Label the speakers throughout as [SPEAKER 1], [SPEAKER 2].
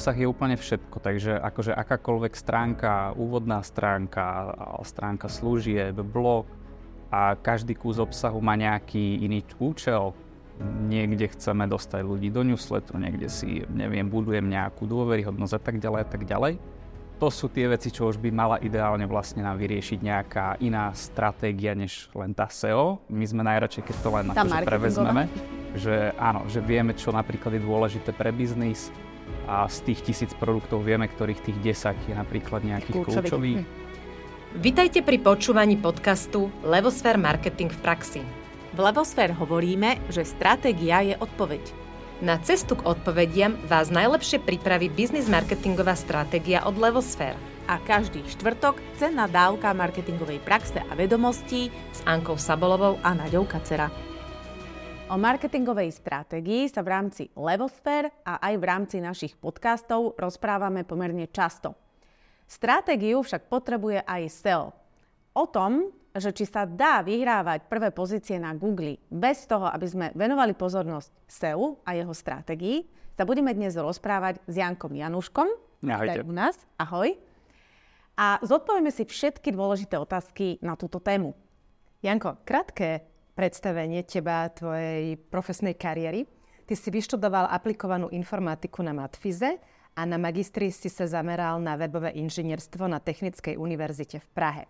[SPEAKER 1] obsah je úplne všetko, takže akože akákoľvek stránka, úvodná stránka, stránka služieb, blog a každý kus obsahu má nejaký iný účel. Niekde chceme dostať ľudí do newsletteru, niekde si, neviem, budujem nejakú dôveryhodnosť a tak ďalej a tak ďalej. To sú tie veci, čo už by mala ideálne vlastne nám vyriešiť nejaká iná stratégia, než len tá SEO. My sme najradšej, keď to len akože prevezmeme že áno, že vieme, čo napríklad je dôležité pre biznis a z tých tisíc produktov vieme, ktorých tých 10 je napríklad nejakých kľúčových. kľúčových. Hm.
[SPEAKER 2] Vitajte pri počúvaní podcastu Levosfér Marketing v praxi.
[SPEAKER 3] V Levosfér hovoríme, že stratégia je odpoveď.
[SPEAKER 2] Na cestu k odpovediam vás najlepšie pripraví biznis marketingová stratégia od Levosfér.
[SPEAKER 3] A každý štvrtok cenná dávka marketingovej praxe a vedomostí
[SPEAKER 2] s Ankou Sabolovou a Naďou Kacera.
[SPEAKER 3] O marketingovej stratégii sa v rámci Levosfér a aj v rámci našich podcastov rozprávame pomerne často. Stratégiu však potrebuje aj SEO. O tom, že či sa dá vyhrávať prvé pozície na Google bez toho, aby sme venovali pozornosť SEO a jeho stratégii, sa budeme dnes rozprávať s Jankom Januškom.
[SPEAKER 1] Ahojte.
[SPEAKER 3] u nás. Ahoj. A zodpovieme si všetky dôležité otázky na túto tému. Janko, krátke predstavenie teba, tvojej profesnej kariéry. Ty si vyštudoval aplikovanú informatiku na Matfize a na magistri si sa zameral na webové inžinierstvo na Technickej univerzite v Prahe.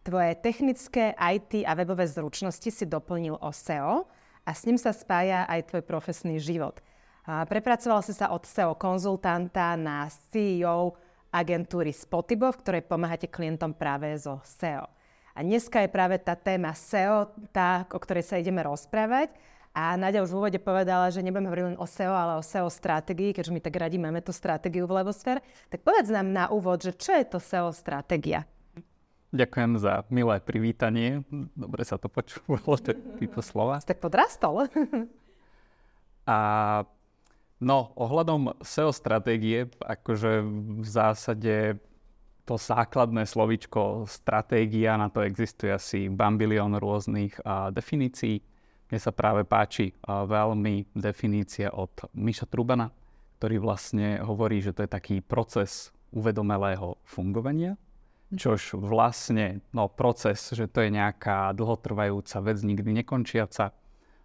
[SPEAKER 3] Tvoje technické IT a webové zručnosti si doplnil o SEO a s ním sa spája aj tvoj profesný život. A prepracoval si sa od SEO konzultanta na CEO agentúry Spotibo, v ktorej pomáhate klientom práve zo SEO. A dneska je práve tá téma SEO, tá, o ktorej sa ideme rozprávať. A Nadia už v úvode povedala, že nebudeme hovoriť len o SEO, ale o SEO stratégii, keďže my tak radi máme tú stratégiu v Levosfér. Tak povedz nám na úvod, že čo je to SEO stratégia?
[SPEAKER 1] Ďakujem za milé privítanie. Dobre sa to počúvalo, tieto slova.
[SPEAKER 3] Tak podrastol.
[SPEAKER 1] A no, ohľadom SEO stratégie, akože v zásade to základné slovičko stratégia, na to existuje asi bambilión rôznych a, definícií. Mne sa práve páči a, veľmi definícia od Miša Trubana, ktorý vlastne hovorí, že to je taký proces uvedomelého fungovania, čož vlastne, no proces, že to je nejaká dlhotrvajúca vec, nikdy nekončiaca.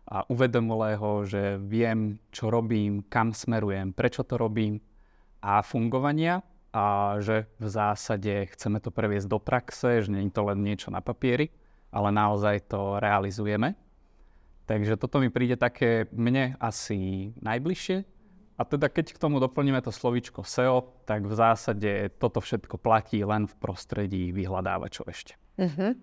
[SPEAKER 1] A uvedomelého, že viem, čo robím, kam smerujem, prečo to robím a fungovania, a že v zásade chceme to previesť do praxe, že nie je to len niečo na papieri, ale naozaj to realizujeme. Takže toto mi príde také mne asi najbližšie. A teda keď k tomu doplníme to slovíčko SEO, tak v zásade toto všetko platí len v prostredí vyhľadávačov ešte. Uh-huh.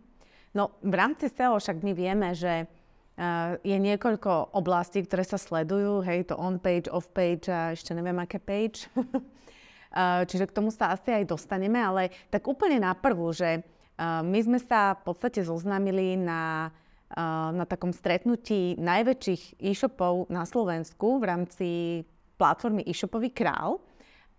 [SPEAKER 3] No v rámci SEO však my vieme, že uh, je niekoľko oblastí, ktoré sa sledujú, hej, to on-page, off-page a ešte neviem aké page. Eh, čiže k tomu sa asi aj dostaneme, ale tak úplne na prvú, že eh, my sme sa v podstate zoznámili na, eh, na takom stretnutí najväčších e-shopov na Slovensku v rámci platformy e-shopový král.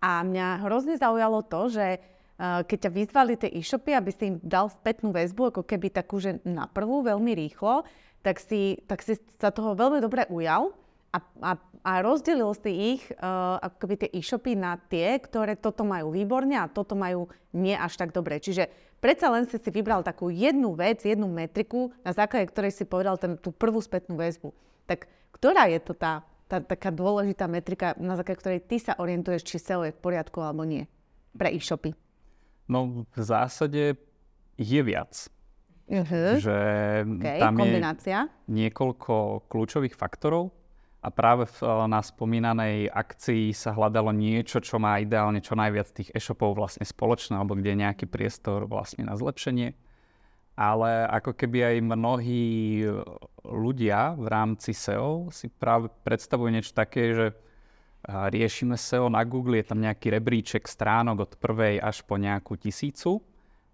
[SPEAKER 3] A mňa hrozne zaujalo to, že keď ťa vyzvali tie e-shopy, aby si im dal spätnú väzbu, ako keby takú, že na prvú, veľmi rýchlo, tak si, tak si sa toho veľmi dobre ujal a, a, a rozdelil si ich, uh, ako keby tie e-shopy na tie, ktoré toto majú výborne a toto majú nie až tak dobre. Čiže predsa len si si vybral takú jednu vec, jednu metriku, na základe ktorej si povedal ten, tú prvú spätnú väzbu. Tak ktorá je to tá, tá taká dôležitá metrika, na základe ktorej ty sa orientuješ, či SEO je v poriadku alebo nie pre e-shopy?
[SPEAKER 1] No v zásade je viac.
[SPEAKER 3] Uh-huh.
[SPEAKER 1] Že
[SPEAKER 3] okay,
[SPEAKER 1] tam
[SPEAKER 3] kombinácia.
[SPEAKER 1] je niekoľko kľúčových faktorov, a práve v, eh, na spomínanej akcii sa hľadalo niečo, čo má ideálne čo najviac tých e-shopov vlastne spoločné, alebo kde je nejaký priestor vlastne na zlepšenie. Ale ako keby aj mnohí eh, ľudia v rámci SEO si práve predstavujú niečo také, že eh, riešime SEO na Google, je tam nejaký rebríček stránok od prvej až po nejakú tisícu.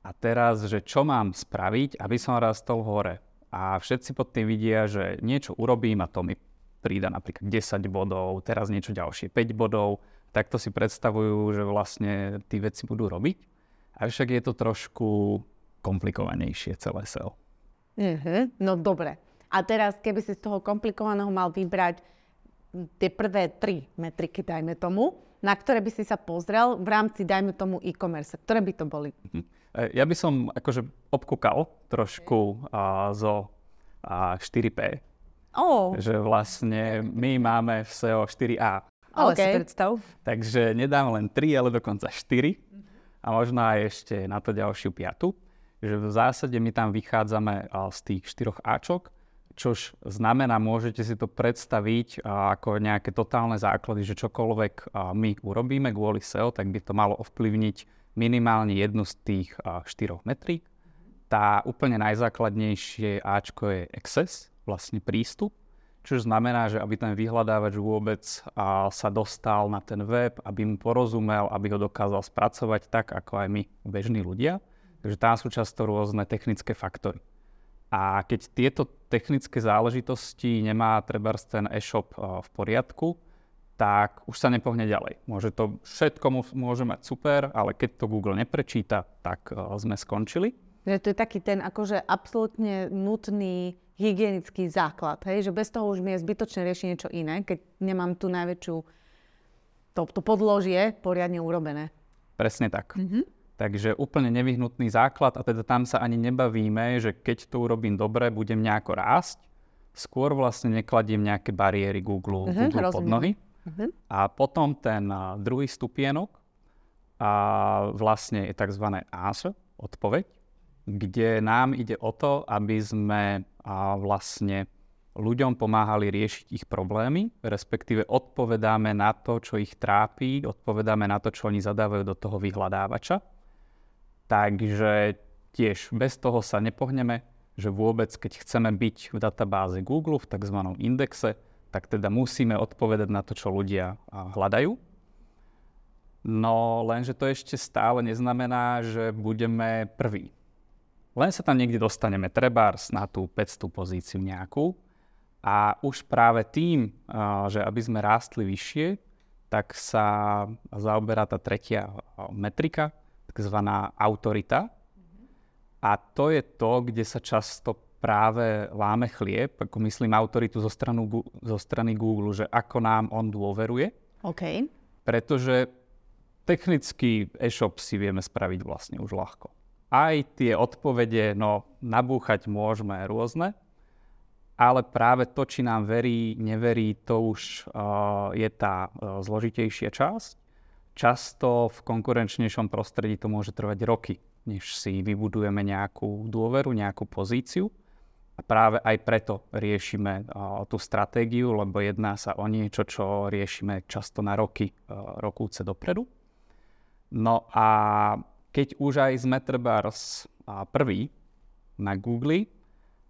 [SPEAKER 1] A teraz, že čo mám spraviť, aby som rastol hore. A všetci pod tým vidia, že niečo urobím a to mi prída napríklad 10 bodov, teraz niečo ďalšie 5 bodov. Takto si predstavujú, že vlastne tí veci budú robiť. Avšak je to trošku komplikovanejšie celé SEO.
[SPEAKER 3] Uh-huh. No dobre. A teraz, keby si z toho komplikovaného mal vybrať tie prvé tri metriky, dajme tomu, na ktoré by si sa pozrel v rámci, dajme tomu, e-commerce? Ktoré by to boli?
[SPEAKER 1] Mhm. E, ja by som akože obkúkal trošku a, zo a 4P.
[SPEAKER 3] Oh.
[SPEAKER 1] Že vlastne my máme v SEO 4A.
[SPEAKER 2] Ale
[SPEAKER 3] Okay.
[SPEAKER 2] si predstav.
[SPEAKER 1] Takže nedám len 3, ale dokonca 4. A možno aj ešte na to ďalšiu piatu. Že v zásade my tam vychádzame z tých 4 Ačok, čož znamená, môžete si to predstaviť ako nejaké totálne základy, že čokoľvek my urobíme kvôli SEO, tak by to malo ovplyvniť minimálne jednu z tých a, štyroch metrík. Tá úplne najzákladnejšie Ačko je access, vlastne prístup, čo znamená, že aby ten vyhľadávač vôbec a, sa dostal na ten web, aby mu porozumel, aby ho dokázal spracovať tak, ako aj my, bežní ľudia. Takže tam sú často rôzne technické faktory. A keď tieto technické záležitosti nemá treba ten e-shop v poriadku, tak už sa nepohne ďalej. Môže to, všetko môže mať super, ale keď to Google neprečíta, tak sme skončili.
[SPEAKER 3] To je taký ten akože absolútne nutný hygienický základ, hej? že bez toho už mi je zbytočné riešiť niečo iné, keď nemám tu najväčšiu, to, to podložie poriadne urobené.
[SPEAKER 1] Presne tak. Takže úplne nevyhnutný základ a teda tam sa ani nebavíme, že keď to urobím dobre, budem nejako rásť. Skôr vlastne nekladiem nejaké bariéry Google,
[SPEAKER 3] Mhm,
[SPEAKER 1] Google pod nohy.
[SPEAKER 3] Mhm.
[SPEAKER 1] A potom ten a, druhý stupienok a vlastne je tzv. answer, odpoveď, kde nám ide o to, aby sme a, vlastne ľuďom pomáhali riešiť ich problémy, respektíve odpovedáme na to, čo ich trápi, odpovedáme na to, čo oni zadávajú do toho vyhľadávača. Takže tiež bez toho sa nepohneme, že vôbec, keď chceme byť v databáze Google, v tzv. indexe, tak teda musíme odpovedať na to, čo ľudia hľadajú. No lenže to ešte stále neznamená, že budeme prví. Len sa tam niekde dostaneme, trebárs na tú 500 pozíciu nejakú. A už práve tým, a, že aby sme rástli vyššie, tak sa zaoberá tá tretia a, metrika, takzvaná autorita. A to je to, kde sa často práve láme chlieb, ako myslím autoritu zo, stranu, zo strany Google, že ako nám on dôveruje,
[SPEAKER 3] OK.
[SPEAKER 1] pretože technicky e-shop si vieme spraviť vlastne už ľahko. Aj tie odpovede, no nabúchať môžeme rôzne, ale práve to, či nám verí, neverí, to už uh, je tá uh, zložitejšia časť. Často v konkurenčnejšom prostredí to môže trvať roky, než si vybudujeme nejakú dôveru, nejakú pozíciu. A práve aj preto riešime uh, tú stratégiu, lebo jedná sa o niečo, čo riešime často na roky, uh, rokúce dopredu. No a keď už aj sme trebárs prvý na Google,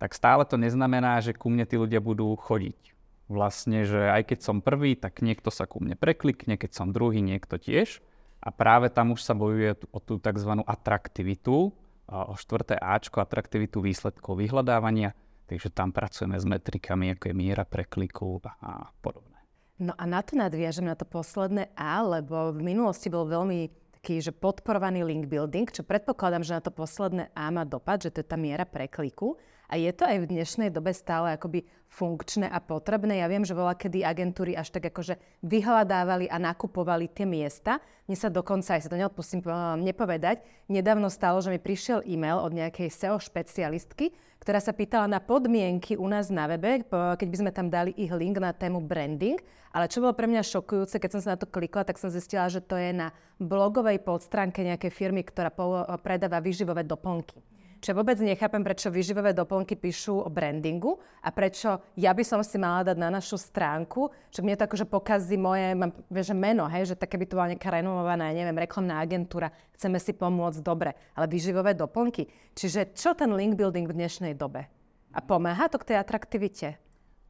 [SPEAKER 1] tak stále to neznamená, že ku mne tí ľudia budú chodiť. Vlastne, že aj keď som prvý, tak niekto sa ku mne preklikne, keď som druhý, niekto tiež. A práve tam už sa bojuje o tú tzv. atraktivitu, o štvrté Ačko, atraktivitu výsledkov vyhľadávania. Takže tam pracujeme s metrikami, ako je miera prekliku a podobné.
[SPEAKER 2] No a na to nadviažem na to posledné A, lebo v minulosti bol veľmi taký, že podporovaný link building, čo predpokladám, že na to posledné A má dopad, že to je tá miera prekliku. A je to aj v dnešnej dobe stále akoby funkčné a potrebné. Ja viem, že bola kedy agentúry až tak akože vyhľadávali a nakupovali tie miesta. Mne sa dokonca, aj sa to neodpustím nepovedať, nedávno stalo, že mi prišiel e-mail od nejakej SEO špecialistky, ktorá sa pýtala na podmienky u nás na webe, keď by sme tam dali ich link na tému branding. Ale čo bolo pre mňa šokujúce, keď som sa na to klikla, tak som zistila, že to je na blogovej podstránke nejakej firmy, ktorá predáva výživové doplnky. Čo vôbec nechápem, prečo výživové doplnky píšu o brandingu a prečo ja by som si mala dať na našu stránku, že mne to akože pokazí moje mám, vieš, meno, hej, že také by to bola nejaká renomovaná, neviem, reklamná agentúra, chceme si pomôcť dobre, ale výživové doplnky. Čiže čo ten link building v dnešnej dobe? A pomáha to k tej atraktivite?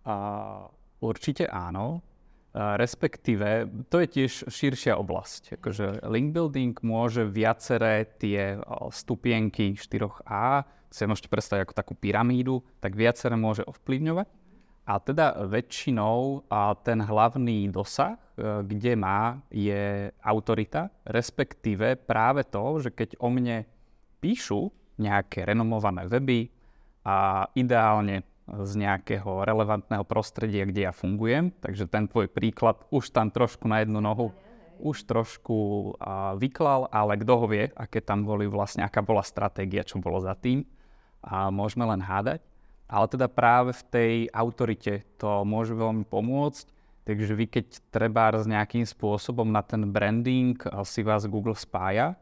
[SPEAKER 1] A určite áno. Respektíve, to je tiež širšia oblasť. Akože link building môže viaceré tie stupienky 4A, si môžete predstaviť ako takú pyramídu, tak viaceré môže ovplyvňovať. A teda väčšinou a ten hlavný dosah, e, kde má, je autorita, respektíve práve to, že keď o mne píšu nejaké renomované weby a ideálne z nejakého relevantného prostredia, kde ja fungujem. Takže ten tvoj príklad už tam trošku na jednu nohu už trošku a, vyklal, ale kto ho vie, aké tam boli vlastne, aká bola stratégia, čo bolo za tým. A môžeme len hádať. Ale teda práve v tej autorite to môže veľmi pomôcť. Takže vy keď treba s nejakým spôsobom na ten branding si vás Google spája,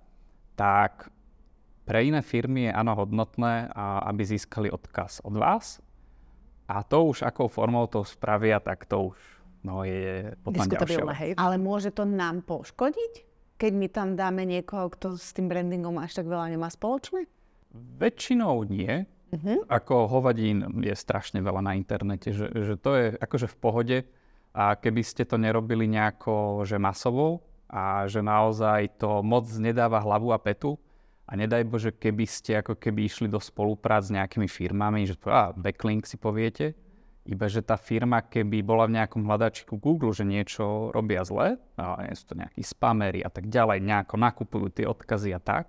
[SPEAKER 1] tak pre iné firmy je áno hodnotné, aby získali odkaz od vás. A to už akou formou to spravia, tak to už no, je potom ďalšia
[SPEAKER 3] hej. Ale môže to nám poškodiť, keď my tam dáme niekoho, kto s tým brandingom až tak veľa nemá spoločné?
[SPEAKER 1] Väčšinou nie. Uh-huh. Ako hovadín je strašne veľa na internete, že, že to je akože v pohode a keby ste to nerobili nejako, že masovo a že naozaj to moc nedáva hlavu a petu, a nedaj Bože, keby ste ako keby išli do spoluprác s nejakými firmami, že a, backlink si poviete, iba že tá firma, keby bola v nejakom hľadačiku Google, že niečo robia zle, a sú to nejakí spamery a tak ďalej, nejako nakupujú tie odkazy a tak,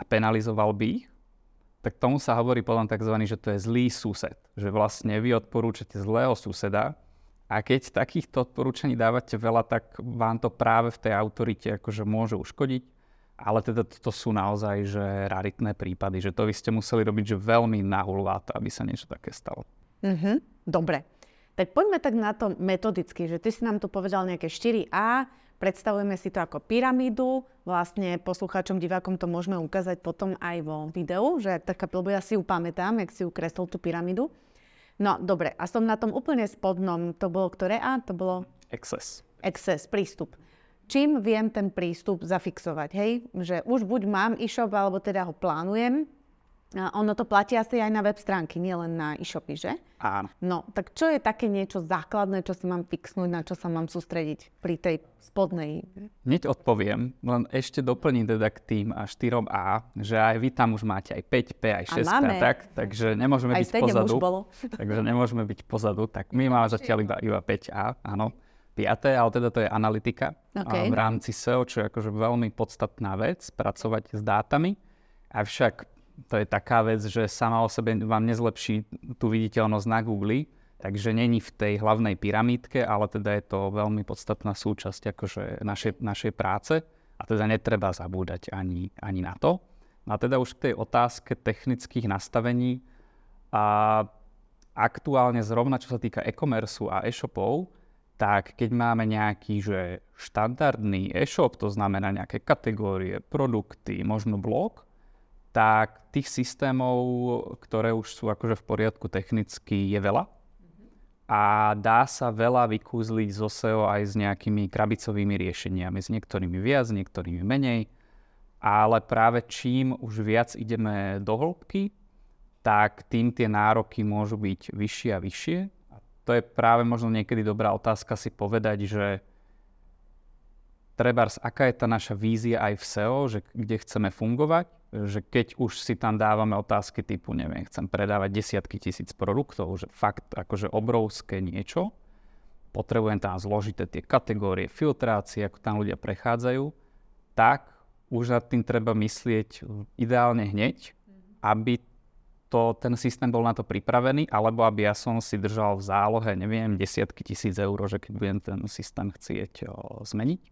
[SPEAKER 1] a penalizoval by ich, tak tomu sa hovorí potom tzv. že to je zlý sused. Že vlastne vy odporúčate zlého suseda a keď takýchto odporúčaní dávate veľa, tak vám to práve v tej autorite akože môže uškodiť ale teda to sú naozaj že raritné prípady, že to vy ste museli robiť že veľmi nahulváto, aby sa niečo také stalo.
[SPEAKER 3] Mm-hmm. Dobre. Tak poďme tak na to metodicky, že ty si nám tu povedal nejaké 4A, predstavujeme si to ako pyramídu, vlastne poslucháčom, divákom to môžeme ukázať potom aj vo videu, že ak taká lebo ja si ju pamätám, jak si ukreslil tú pyramídu. No, dobre, a som na tom úplne spodnom, to bolo ktoré A? To bolo...
[SPEAKER 1] Access.
[SPEAKER 3] Access, prístup čím viem ten prístup zafixovať, hej? Že už buď mám e-shop, alebo teda ho plánujem. A ono to platí asi aj na web stránky, nielen na e-shopy, že?
[SPEAKER 1] Áno.
[SPEAKER 3] No, tak čo je také niečo základné, čo si mám fixnúť, na čo sa mám sústrediť pri tej spodnej?
[SPEAKER 1] Hneď odpoviem, len ešte doplním teda k tým 4A, že aj vy tam už máte aj 5P, aj 6P, tak, takže nemôžeme aj byť pozadu. Už bolo. takže nemôžeme byť pozadu, tak my máme zatiaľ iba, iba 5A, áno piaté, ale teda to je analytika okay. v rámci SEO, čo je akože veľmi podstatná vec, pracovať s dátami. Avšak to je taká vec, že sama o sebe vám nezlepší tú viditeľnosť na Google, takže není v tej hlavnej pyramídke, ale teda je to veľmi podstatná súčasť akože našej, našej práce a teda netreba zabúdať ani, ani na to. No a teda už k tej otázke technických nastavení a aktuálne zrovna čo sa týka e-commerce a e-shopov, tak keď máme nejaký že štandardný e-shop, to znamená nejaké kategórie, produkty, možno blog, tak tých systémov, ktoré už sú akože v poriadku technicky, je veľa. A dá sa veľa vykúzliť zo SEO aj s nejakými krabicovými riešeniami. S niektorými viac, niektorými menej. Ale práve čím už viac ideme do hĺbky, tak tým tie nároky môžu byť vyššie a vyššie to je práve možno niekedy dobrá otázka si povedať, že trebárs, aká je tá naša vízia aj v SEO, že kde chceme fungovať, že keď už si tam dávame otázky typu, neviem, chcem predávať desiatky tisíc produktov, že fakt akože obrovské niečo, potrebujem tam zložité tie kategórie, filtrácie, ako tam ľudia prechádzajú, tak už nad tým treba myslieť ideálne hneď, aby to, ten systém bol na to pripravený, alebo aby ja som si držal v zálohe, neviem, desiatky tisíc eur, že keď budem ten systém chcieť o, zmeniť.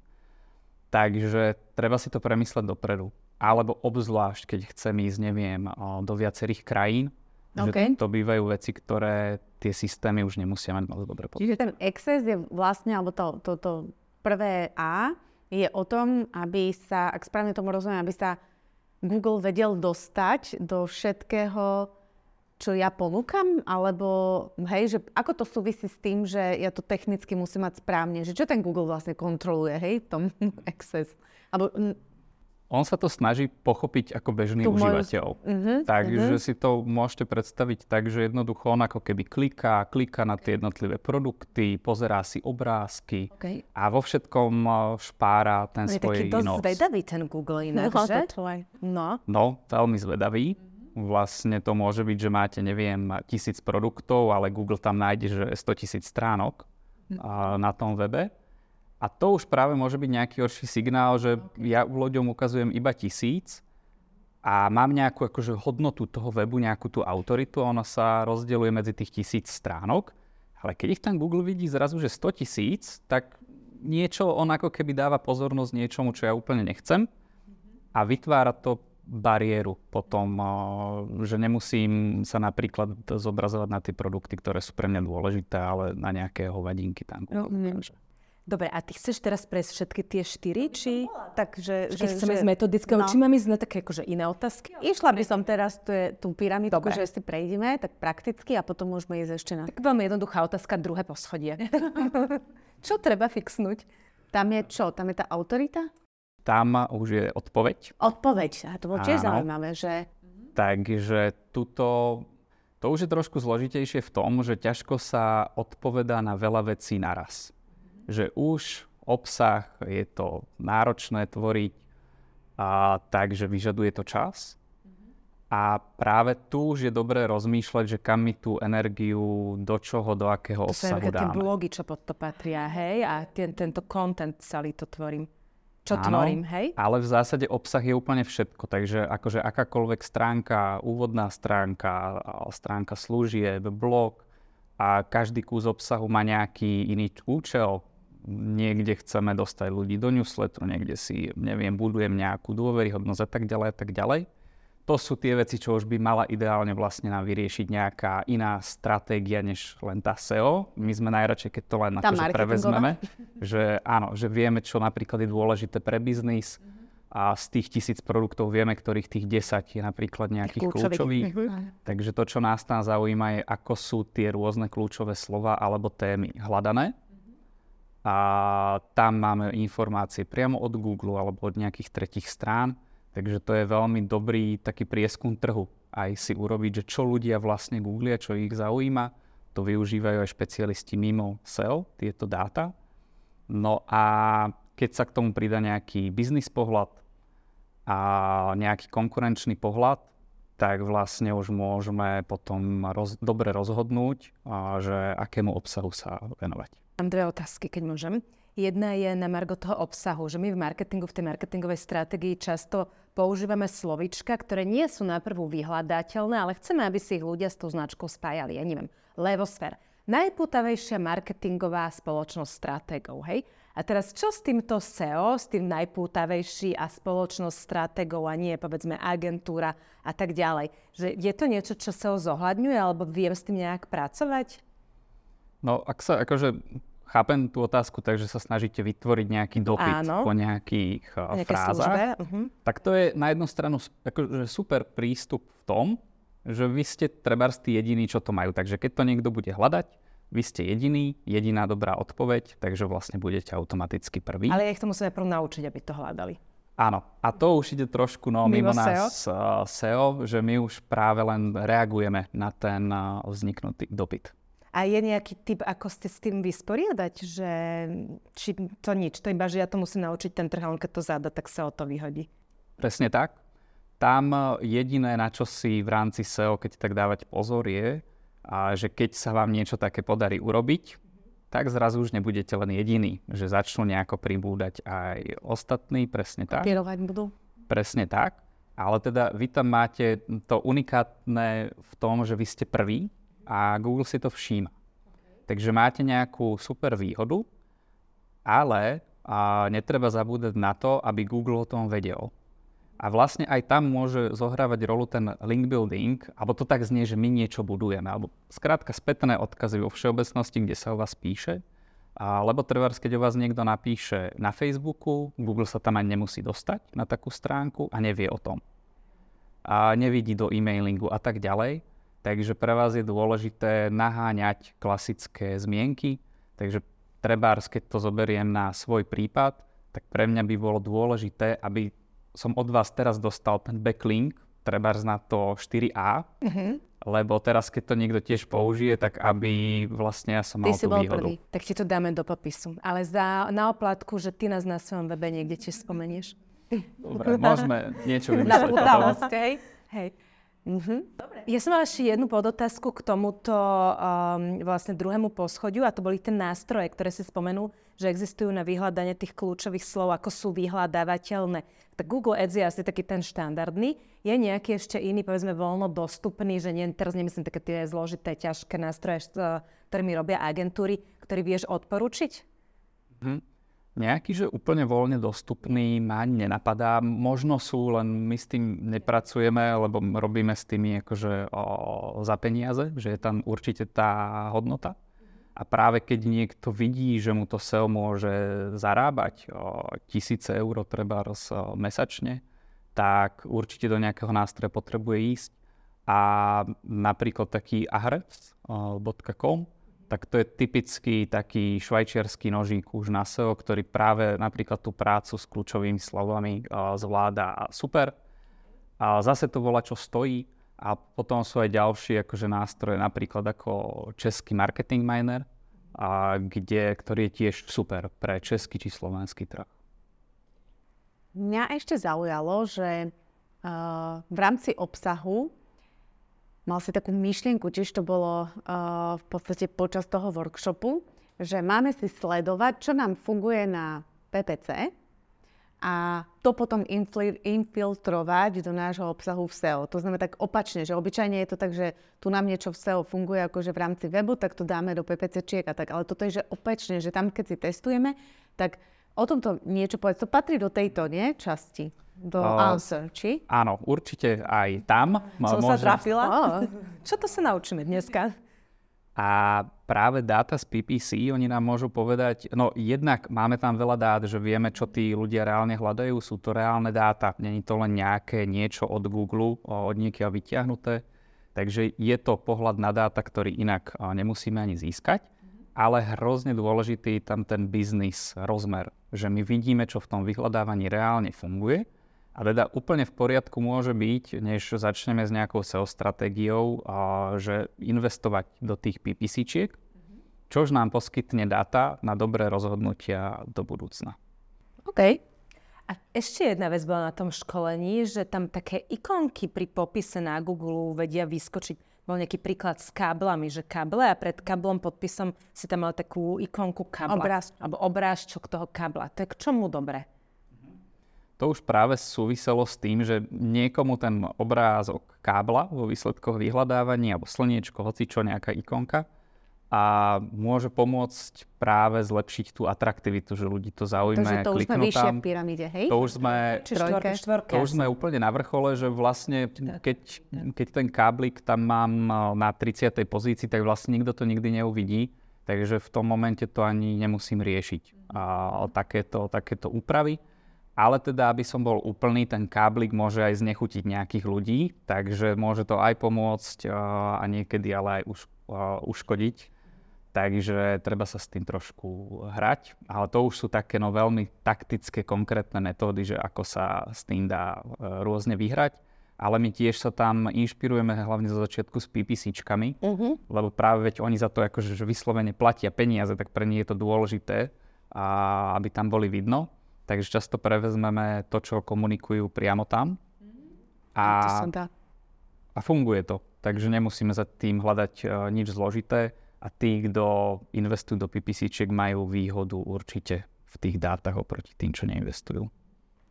[SPEAKER 1] Takže treba si to premysleť dopredu. Alebo obzvlášť, keď chcem ísť, neviem, o, do viacerých krajín, okay. že to bývajú veci, ktoré tie systémy už nemusia mať moc dobre
[SPEAKER 3] pod. Čiže ten access je vlastne, alebo to, to, to prvé A je o tom, aby sa, ak správne tomu rozumiem, aby sa Google vedel dostať do všetkého, čo ja ponúkam? Alebo, hej, že ako to súvisí s tým, že ja to technicky musím mať správne? Že čo ten Google vlastne kontroluje, hej, v tom Access? Alebo
[SPEAKER 1] on sa to snaží pochopiť ako bežný užívateľ. Uh-huh, Takže uh-huh. si to môžete predstaviť tak, že jednoducho on ako keby kliká, kliká na tie jednotlivé produkty, pozerá si obrázky okay. a vo všetkom špára ten on svoj
[SPEAKER 2] je taký dosť zvedavý ten Google inak, no, že?
[SPEAKER 1] No. no, veľmi zvedavý. Vlastne to môže byť, že máte, neviem, tisíc produktov, ale Google tam nájde, že 100 tisíc stránok uh, na tom webe. A to už práve môže byť nejaký horší signál, že okay. ja ľuďom ukazujem iba tisíc a mám nejakú akože hodnotu toho webu, nejakú tú autoritu, ona sa rozdeľuje medzi tých tisíc stránok, ale keď ich tam Google vidí zrazu, že 100 tisíc, tak niečo on ako keby dáva pozornosť niečomu, čo ja úplne nechcem a vytvára to bariéru potom, že nemusím sa napríklad zobrazovať na tie produkty, ktoré sú pre mňa dôležité, ale na nejaké hovadinky tam. No,
[SPEAKER 2] Dobre, a ty chceš teraz prejsť všetky tie štyri, či...
[SPEAKER 3] Takže,
[SPEAKER 2] že, chceme že... z metodického, no. či máme ísť na také akože iné otázky?
[SPEAKER 3] Išla by som teraz tú, tú pyramidku, Dobre. že si prejdeme, tak prakticky a potom môžeme ísť ešte na...
[SPEAKER 2] Tak veľmi jednoduchá otázka, druhé poschodie. čo treba fixnúť?
[SPEAKER 3] Tam je čo? Tam je tá autorita?
[SPEAKER 1] Tam už je odpoveď.
[SPEAKER 3] Odpoveď, a to bolo tiež zaujímavé, že...
[SPEAKER 1] Takže tuto, to už je trošku zložitejšie v tom, že ťažko sa odpovedá na veľa vecí naraz že už obsah je to náročné tvoriť, a takže vyžaduje to čas. A práve tu už je dobré rozmýšľať, že kam mi tú energiu, do čoho, do akého to obsahu dáme. To
[SPEAKER 2] tie blogy, čo pod to patria, hej? A ten, tento content celý to tvorím. Čo Áno, tvorím, hej?
[SPEAKER 1] ale v zásade obsah je úplne všetko. Takže akože akákoľvek stránka, úvodná stránka, stránka služieb, blog a každý kus obsahu má nejaký iný účel, niekde chceme dostať ľudí do newsletteru, niekde si, neviem, budujem nejakú dôveryhodnosť a tak ďalej a tak ďalej. To sú tie veci, čo už by mala ideálne vlastne nám vyriešiť nejaká iná stratégia, než len tá SEO. My sme najradšej, keď to len akože prevezmeme, že áno, že vieme, čo napríklad je dôležité pre biznis a z tých tisíc produktov vieme, ktorých tých 10 je napríklad nejakých kľúčových. Mhm. Takže to, čo nás tam zaujíma, je, ako sú tie rôzne kľúčové slova alebo témy hľadané a tam máme informácie priamo od Google alebo od nejakých tretich strán, takže to je veľmi dobrý taký prieskum trhu. Aj si urobiť, že čo ľudia vlastne googlia, čo ich zaujíma. To využívajú aj špecialisti mimo SEO, tieto dáta. No a keď sa k tomu pridá nejaký biznis pohľad a nejaký konkurenčný pohľad, tak vlastne už môžeme potom roz, dobre rozhodnúť, a, že akému obsahu sa venovať.
[SPEAKER 2] Mám dve otázky, keď môžem. Jedna je na margo toho obsahu, že my v marketingu, v tej marketingovej stratégii často používame slovička, ktoré nie sú na prvú vyhľadateľné, ale chceme, aby si ich ľudia s tou značkou spájali. Ja neviem, Levosfér. Najputavejšia marketingová spoločnosť stratégov, hej? A teraz čo s týmto SEO, s tým najpútavejší a spoločnosť stratégov a nie povedzme agentúra a tak ďalej? Že je to niečo, čo SEO zohľadňuje alebo viem s tým nejak pracovať?
[SPEAKER 1] No, ak sa akože chápem tú otázku tak, že sa snažíte vytvoriť nejaký dopyt Áno. po nejakých uh, frázach, uh-huh. tak to je na jednu stranu akože super prístup v tom, že vy ste treba tí jediní, čo to majú. Takže keď to niekto bude hľadať, vy ste jediný, jediná dobrá odpoveď, takže vlastne budete automaticky prvý.
[SPEAKER 2] Ale ja ich to musím najprv naučiť, aby to hľadali.
[SPEAKER 1] Áno, a to už ide trošku no, mimo, mimo nás SEO? Uh, SEO, že my už práve len reagujeme na ten uh, vzniknutý dopyt.
[SPEAKER 2] A je nejaký typ, ako ste s tým vysporiadať, že či to nič, to iba, že ja to musím naučiť ten trh, on keď to záda, tak sa o to vyhodí.
[SPEAKER 1] Presne tak. Tam jediné, na čo si v rámci SEO, keď tak dávať pozor, je, a že keď sa vám niečo také podarí urobiť, tak zrazu už nebudete len jediný, že začnú nejako pribúdať aj ostatní, presne tak.
[SPEAKER 3] Kopírovať budú.
[SPEAKER 1] Presne tak. Ale teda vy tam máte to unikátne v tom, že vy ste prvý, a Google si to všíma. Takže máte nejakú super výhodu, ale a netreba zabúdať na to, aby Google o tom vedel. A vlastne aj tam môže zohrávať rolu ten link building, alebo to tak znie, že my niečo budujeme, alebo skrátka spätné odkazy vo všeobecnosti, kde sa o vás píše. A, lebo trvár, keď o vás niekto napíše na Facebooku, Google sa tam aj nemusí dostať na takú stránku a nevie o tom. A nevidí do e-mailingu a tak ďalej. Takže pre vás je dôležité naháňať klasické zmienky. Takže trebárs, keď to zoberiem na svoj prípad, tak pre mňa by bolo dôležité, aby som od vás teraz dostal ten backlink, trebárs na to 4A, uh-huh. Mhm. lebo teraz, keď to niekto tiež použije, tak aby vlastne ja som
[SPEAKER 2] ty
[SPEAKER 1] mal tú
[SPEAKER 2] bol
[SPEAKER 1] výhodu.
[SPEAKER 2] Prvý, tak ti to dáme do popisu. Ale za, na oplatku, že ty nás na svojom webe niekde tiež spomenieš.
[SPEAKER 1] Dobre, môžeme niečo vymyslieť. Na?
[SPEAKER 3] Hej.
[SPEAKER 2] Mm-hmm. Dobre. Ja som mala ešte jednu podotázku k tomuto um, vlastne druhému poschodiu a to boli tie nástroje, ktoré si spomenul, že existujú na vyhľadanie tých kľúčových slov, ako sú vyhľadávateľné. Tak Google Ads je asi taký ten štandardný. Je nejaký ešte iný, povedzme, voľno dostupný, že nie, teraz nemyslím také tie zložité, ťažké nástroje, ktorými robia agentúry, ktorý vieš odporučiť?
[SPEAKER 1] Mm. Nejaký, že úplne voľne dostupný ma nenapadá. Možno sú, len my s tým nepracujeme, lebo robíme s tými akože o, za peniaze, že je tam určite tá hodnota. A práve keď niekto vidí, že mu to SEO môže zarábať o, tisíce eur treba roz, o, mesačne, tak určite do nejakého nástroja potrebuje ísť. A napríklad taký ahrefs.com tak to je typický taký švajčiarsky nožík už na SEO, ktorý práve napríklad tú prácu s kľúčovými slovami uh, zvláda super. A zase to volá, čo stojí. A potom sú aj ďalšie akože nástroje, napríklad ako český marketing miner, a kde, ktorý je tiež super pre český či slovenský trh.
[SPEAKER 3] Mňa ešte zaujalo, že uh, v rámci obsahu mal si takú myšlienku, tiež to bolo uh, v podstate počas toho workshopu, že máme si sledovať, čo nám funguje na PPC a to potom infil- infiltrovať do nášho obsahu v SEO. To znamená tak opačne, že obyčajne je to tak, že tu nám niečo v SEO funguje akože v rámci webu, tak to dáme do PPC a tak. Ale toto je, že opačne, že tam, keď si testujeme, tak o tomto niečo povedz. To patrí do tejto, nie? Časti do uh, answer, či?
[SPEAKER 1] Áno, určite aj tam.
[SPEAKER 2] Som môže... sa trafila. Oh, čo to sa naučíme dneska?
[SPEAKER 1] A práve dáta z PPC, oni nám môžu povedať, no jednak máme tam veľa dát, že vieme, čo tí ľudia reálne hľadajú, sú to reálne dáta, není to len nejaké niečo od Google, od niekiaľ vyťahnuté. Takže je to pohľad na dáta, ktorý inak nemusíme ani získať, ale hrozne dôležitý tam ten biznis rozmer, že my vidíme, čo v tom vyhľadávaní reálne funguje a teda úplne v poriadku môže byť, než začneme s nejakou SEO stratégiou, a že investovať do tých PPCčiek, čož nám poskytne data na dobré rozhodnutia do budúcna.
[SPEAKER 2] OK. A ešte jedna vec bola na tom školení, že tam také ikonky pri popise na Google vedia vyskočiť. Bol nejaký príklad s káblami, že káble a pred kablom podpisom si tam mal takú ikonku kábla.
[SPEAKER 3] Obráz.
[SPEAKER 2] Alebo obrážčok toho kábla. To je k čomu dobre?
[SPEAKER 1] To už práve súviselo s tým, že niekomu ten obrázok kábla vo výsledkoch vyhľadávania alebo slniečko, hoci čo nejaká ikonka a môže pomôcť práve zlepšiť tú atraktivitu, že ľudí to zaujíma. Takže
[SPEAKER 3] to už sme vyššie v pyramíde, hej?
[SPEAKER 1] To už sme,
[SPEAKER 2] štvorke, štvorke,
[SPEAKER 1] to už sme úplne na vrchole, že vlastne keď, keď ten káblik tam mám na 30. pozícii, tak vlastne nikto to nikdy neuvidí. Takže v tom momente to ani nemusím riešiť. A takéto, takéto úpravy. Ale teda, aby som bol úplný, ten káblik môže aj znechutiť nejakých ľudí, takže môže to aj pomôcť a niekedy ale aj už, uškodiť. Takže treba sa s tým trošku hrať. Ale to už sú také no, veľmi taktické, konkrétne metódy, že ako sa s tým dá e, rôzne vyhrať. Ale my tiež sa tam inšpirujeme hlavne zo začiatku s PPCčkami, uh-huh. lebo práve veď oni za to akože vyslovene platia peniaze, tak pre nich je to dôležité, a aby tam boli vidno. Takže často prevezmeme to, čo komunikujú priamo tam. A, a funguje to. Takže nemusíme za tým hľadať uh, nič zložité a tí, kto investujú do PPCčiek, majú výhodu určite v tých dátach oproti tým, čo neinvestujú.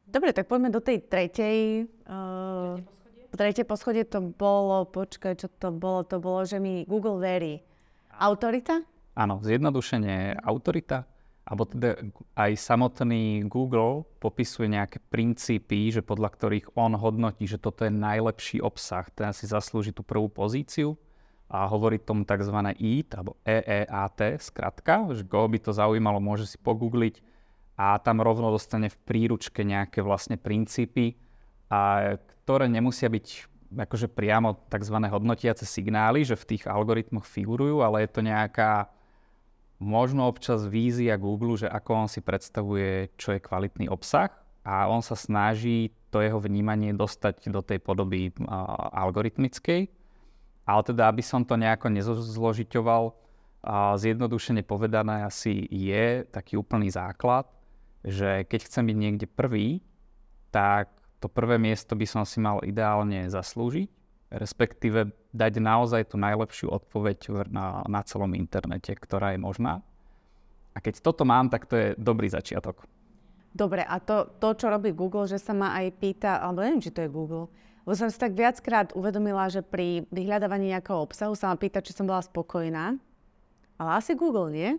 [SPEAKER 3] Dobre, tak poďme do tej tretej. Uh, tretie poschodie to bolo, počkaj, čo to bolo? To bolo, že mi Google verí. Autorita?
[SPEAKER 1] Áno, zjednodušenie autorita alebo teda aj samotný Google popisuje nejaké princípy, že podľa ktorých on hodnotí, že toto je najlepší obsah, ten si zaslúži tú prvú pozíciu a hovorí tomu tzv. EAT, alebo EEAT, skratka, že koho by to zaujímalo, môže si pogoogliť a tam rovno dostane v príručke nejaké vlastne princípy, a ktoré nemusia byť akože priamo tzv. hodnotiace signály, že v tých algoritmoch figurujú, ale je to nejaká možno občas vízia Google, že ako on si predstavuje, čo je kvalitný obsah a on sa snaží to jeho vnímanie dostať do tej podoby uh, algoritmickej. Ale teda, aby som to nejako nezložiťoval, uh, zjednodušene povedané asi je taký úplný základ, že keď chcem byť niekde prvý, tak to prvé miesto by som si mal ideálne zaslúžiť respektíve dať naozaj tú najlepšiu odpoveď na, na celom internete, ktorá je možná. A keď toto mám, tak to je dobrý začiatok.
[SPEAKER 3] Dobre, a to, to, čo robí Google, že sa ma aj pýta, alebo neviem, či to je Google, lebo som si tak viackrát uvedomila, že pri vyhľadávaní nejakého obsahu sa ma pýta, či som bola spokojná. Ale asi Google, nie?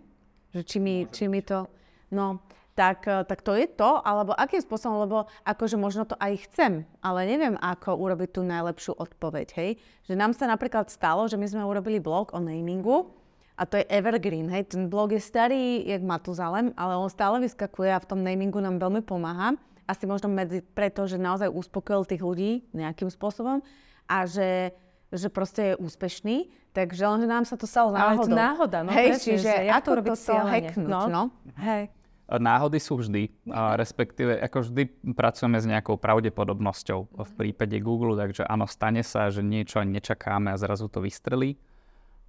[SPEAKER 3] Že či mi, či mi to... No, tak, eh, tak to je to, alebo akým spôsobom, lebo akože možno to aj chcem, ale neviem, ako urobiť tú najlepšiu odpoveď, hej. Že nám sa napríklad stalo, že my sme urobili blog o namingu a to je evergreen, hej. Ten blog je starý, jak Matuzalem, ale on stále vyskakuje a v tom namingu nám veľmi pomáha. Asi možno medzi preto, že naozaj uspokojil tých ľudí nejakým spôsobom a že že proste je úspešný, takže len, že nám sa to stalo náhodou.
[SPEAKER 2] Ale to náhoda, no
[SPEAKER 3] Hej,
[SPEAKER 2] presne,
[SPEAKER 3] čiže
[SPEAKER 2] že
[SPEAKER 3] ako to, to hacknúť, no. no.
[SPEAKER 2] Hej.
[SPEAKER 1] Náhody sú vždy, a respektíve ako vždy pracujeme s nejakou pravdepodobnosťou v prípade Google, takže áno, stane sa, že niečo ani nečakáme a zrazu to vystrelí.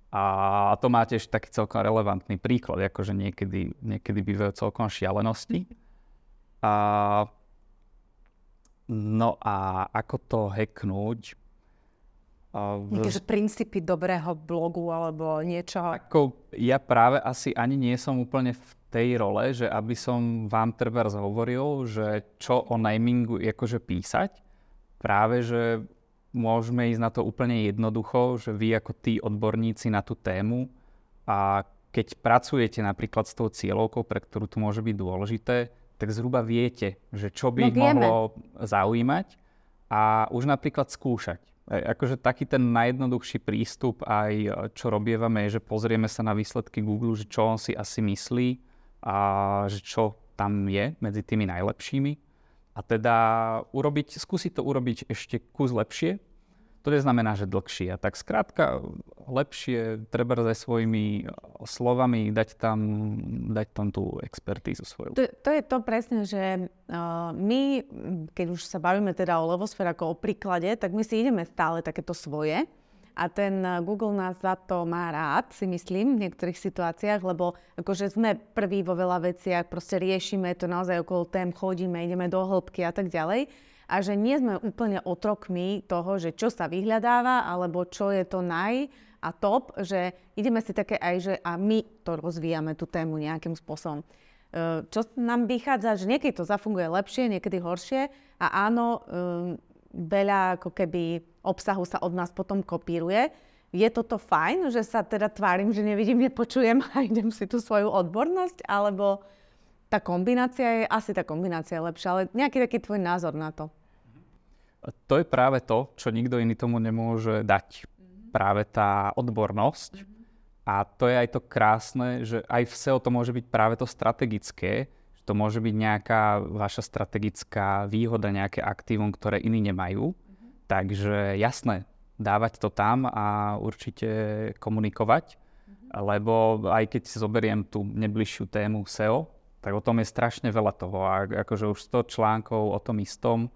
[SPEAKER 1] A to má tiež taký celkom relevantný príklad, akože niekedy, niekedy bývajú celkom šialenosti. A, no a ako to hacknúť?
[SPEAKER 2] Nejaké princípy dobrého blogu alebo niečo.
[SPEAKER 1] Ako ja práve asi ani nie som úplne v tej role, že aby som vám trebárs hovoril, že čo o namingu akože písať. Práve, že môžeme ísť na to úplne jednoducho, že vy ako tí odborníci na tú tému a keď pracujete napríklad s tou cieľovkou, pre ktorú to môže byť dôležité, tak zhruba viete, že čo by
[SPEAKER 3] no,
[SPEAKER 1] ich mohlo zaujímať a už napríklad skúšať. Akože taký ten najjednoduchší prístup aj e, čo robievame je, že pozrieme sa na výsledky Google, že čo on si asi myslí a že čo tam je medzi tými najlepšími. A teda urobiť, skúsiť to urobiť ešte kus lepšie, to neznamená, že dlhšie. A tak skrátka lepšie treba aj svojimi slovami dať tam, dať tam tú expertízu svoju.
[SPEAKER 3] To, to je to presne, že uh, my, keď už sa bavíme teda o levosfére ako o príklade, tak my si ideme stále takéto svoje. A ten Google nás za to má rád, si myslím, v niektorých situáciách, lebo akože sme prví vo veľa veciach, proste riešime to naozaj okolo tém, chodíme, ideme do hĺbky a tak ďalej a že nie sme úplne otrokmi toho, že čo sa vyhľadáva, alebo čo je to naj a top, že ideme si také aj, že a my to rozvíjame tú tému nejakým spôsobom. E, čo nám vychádza, že niekedy to zafunguje lepšie, niekedy horšie a áno, e, veľa ako keby obsahu sa od nás potom kopíruje. Je toto fajn, že sa teda tvárim, že nevidím, nepočujem a idem si tú svoju odbornosť, alebo tá kombinácia je, asi tá kombinácia je lepšia, ale nejaký taký tvoj názor na to.
[SPEAKER 1] To je práve to, čo nikto iný tomu nemôže dať. Mm-hmm. Práve tá odbornosť. Mm-hmm. A to je aj to krásne, že aj v SEO to môže byť práve to strategické, že to môže byť nejaká vaša strategická výhoda, nejaké aktívum, ktoré iní nemajú. Mm-hmm. Takže jasné, dávať to tam a určite komunikovať, mm-hmm. lebo aj keď si zoberiem tú nebližšiu tému SEO, tak o tom je strašne veľa toho. A akože už 100 článkov o tom istom,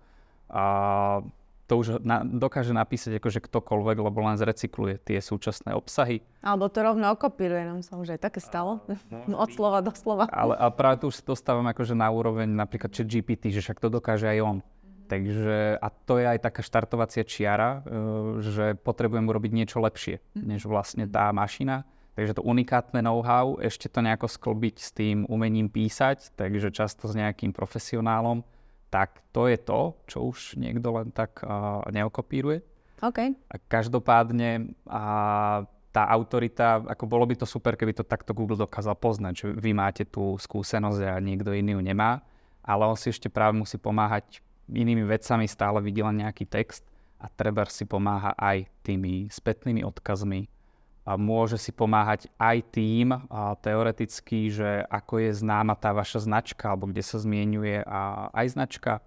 [SPEAKER 1] a to už na, dokáže napísať akože ktokoľvek, lebo len zrecykluje tie súčasné obsahy.
[SPEAKER 3] Alebo to rovno okopíruje, nám sa už aj také stalo. No, od slova do slova.
[SPEAKER 1] Ale, ale práve tu už dostávam akože na úroveň napríklad GPT, že však to dokáže aj on. Takže, a to je aj taká štartovacia čiara, uh, že potrebujem urobiť niečo lepšie, mm-hmm. než vlastne tá mašina. Takže to unikátne know-how, ešte to nejako sklbiť s tým umením písať, takže často s nejakým profesionálom tak to je to, čo už niekto len tak uh, neokopíruje.
[SPEAKER 3] OK.
[SPEAKER 1] A každopádne a tá autorita, ako bolo by to super, keby to takto Google dokázal poznať, že vy máte tú skúsenosť a niekto iný ju nemá, ale on si ešte práve musí pomáhať inými vecami, stále vidí len nejaký text a treba si pomáha aj tými spätnými odkazmi, a môže si pomáhať aj tým a teoreticky, že ako je známa tá vaša značka, alebo kde sa zmienuje a aj značka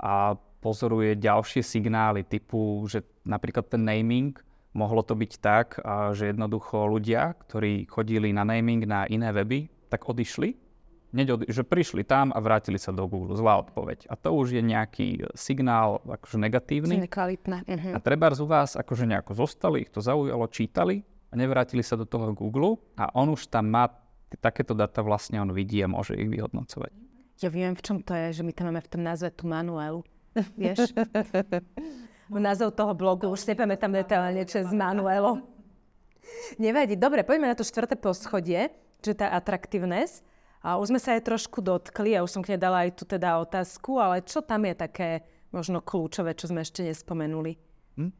[SPEAKER 1] a pozoruje ďalšie signály typu, že napríklad ten naming, mohlo to byť tak, že jednoducho ľudia, ktorí chodili na naming na iné weby, tak odišli, Neď že prišli tam a vrátili sa do Google. Zlá odpoveď. A to už je nejaký signál akože negatívny.
[SPEAKER 2] Nekvalitné. Uh-huh.
[SPEAKER 1] A treba z u vás akože nejako zostali, ich to zaujalo, čítali a nevrátili sa do toho Google a on už tam má takéto data vlastne on vidí a môže ich vyhodnocovať.
[SPEAKER 2] Ja viem, v čom to je, že my tam máme v tom názve tú manuelu. Vieš? názov toho blogu, už nepamätám detailne, čo je z Manuelo. Nevadí. Dobre, poďme na to štvrté poschodie, že tá atraktivness. A už sme sa aj trošku dotkli, a už som k nej dala aj tu teda otázku, ale čo tam je také možno kľúčové, čo sme ešte nespomenuli? Hm?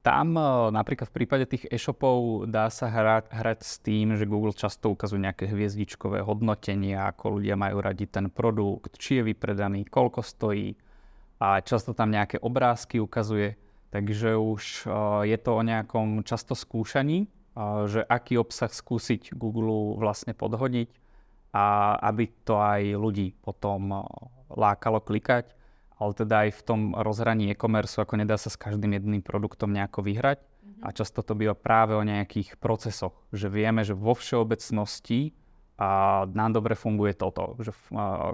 [SPEAKER 1] Tam e, napríklad v prípade tých e-shopov dá sa hrať, hrať s tým, že Google často ukazuje nejaké hviezdičkové hodnotenia, ako ľudia majú radi ten produkt, či je vypredaný, koľko stojí a často tam nejaké obrázky ukazuje. Takže už uh, je to o nejakom často skúšaní, uh, že aký obsah skúsiť Google vlastne podhodiť a aby to aj ľudí potom uh, lákalo klikať. Ale teda aj v tom rozhraní e-commerce, ako nedá sa s každým jedným produktom nejako vyhrať. Mm-hmm. A často to býva práve o nejakých procesoch, že vieme, že vo všeobecnosti a nám dobre funguje toto, že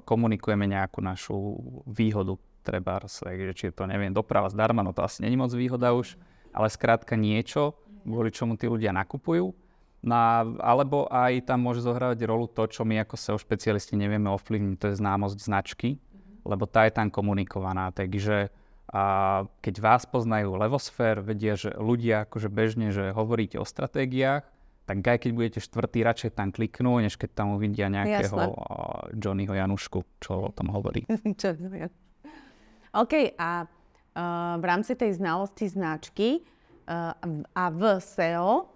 [SPEAKER 1] komunikujeme nejakú našu výhodu treba, či je to, neviem, doprava zdarma, no to asi není moc výhoda už, ale skrátka niečo, kvôli čomu tí ľudia nakupujú. No alebo aj tam môže zohrávať rolu to, čo my ako SEO špecialisti nevieme ovplyvniť, to je známosť značky, lebo tá je tam komunikovaná. Takže a keď vás poznajú levosfér, vedia, že ľudia akože bežne, že hovoríte o stratégiách, tak aj keď budete štvrtý, radšej tam kliknú, než keď tam uvidia nejakého Jasne. Johnnyho Janušku, čo o tom hovorí.
[SPEAKER 3] OK, a uh, v rámci tej znalosti značky uh, a v SEO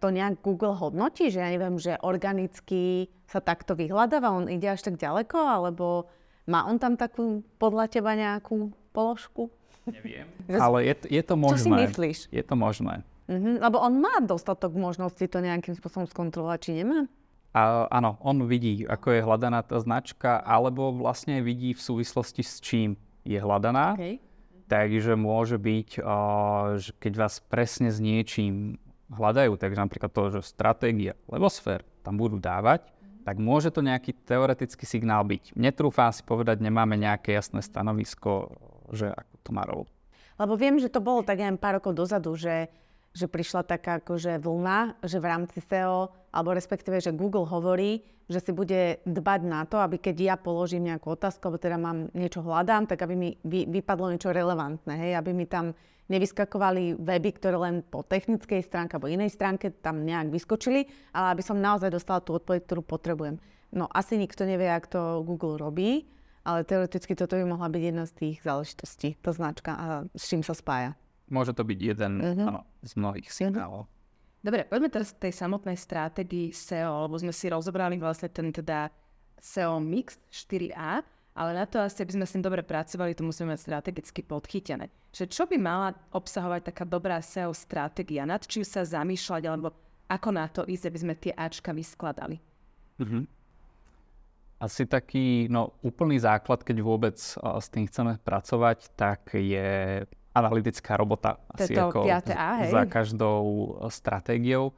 [SPEAKER 3] to nejak Google hodnotí, že ja neviem, že organicky sa takto vyhľadáva, on ide až tak ďaleko, alebo má on tam takú podľa teba nejakú položku?
[SPEAKER 1] Neviem, ale je, je to možné.
[SPEAKER 3] Čo si myslíš?
[SPEAKER 1] Je to možné.
[SPEAKER 3] Uh-huh, lebo on má dostatok možností to nejakým spôsobom skontrolovať, či nemá?
[SPEAKER 1] A, áno, on vidí, ako je hľadaná tá značka, alebo vlastne vidí v súvislosti s čím je hľadaná. Okay. Takže môže byť, že keď vás presne s niečím hľadajú, takže napríklad to, že stratégia, levosfér tam budú dávať, tak môže to nejaký teoretický signál byť. Netrúfam si povedať, nemáme nejaké jasné stanovisko, že ako to má rolu.
[SPEAKER 3] Lebo viem, že to bolo tak aj pár rokov dozadu, že že prišla taká akože vlna, že v rámci SEO, alebo respektíve, že Google hovorí, že si bude dbať na to, aby keď ja položím nejakú otázku, alebo teda mám niečo hľadám, tak aby mi vy, vypadlo niečo relevantné, hej, aby mi tam nevyskakovali weby, ktoré len po technickej stránke alebo inej stránke tam nejak vyskočili, ale aby som naozaj dostala tú odpoveď, ktorú potrebujem. No asi nikto nevie, ak to Google robí, ale teoreticky toto by mohla byť jedna z tých záležitostí, tá značka a s čím sa spája.
[SPEAKER 1] Môže to byť jeden uh-huh. áno, z mnohých mhm. signálov.
[SPEAKER 2] Dobre, poďme teraz k tej samotnej stratégii SEO, lebo sme si rozobrali vlastne ten teda SEO Mix 4A, ale na to asi, aby sme s tým dobre pracovali, to musíme mať strategicky podchytené. Že čo by mala obsahovať taká dobrá SEO stratégia? Nad čím sa zamýšľať, alebo ako na to ísť, aby sme tie Ačka vyskladali? Uh-huh.
[SPEAKER 1] Asi taký no, úplný základ, keď vôbec uh, s tým chceme pracovať, tak je analytická robota
[SPEAKER 2] asi ako A, hej?
[SPEAKER 1] za každou stratégiou.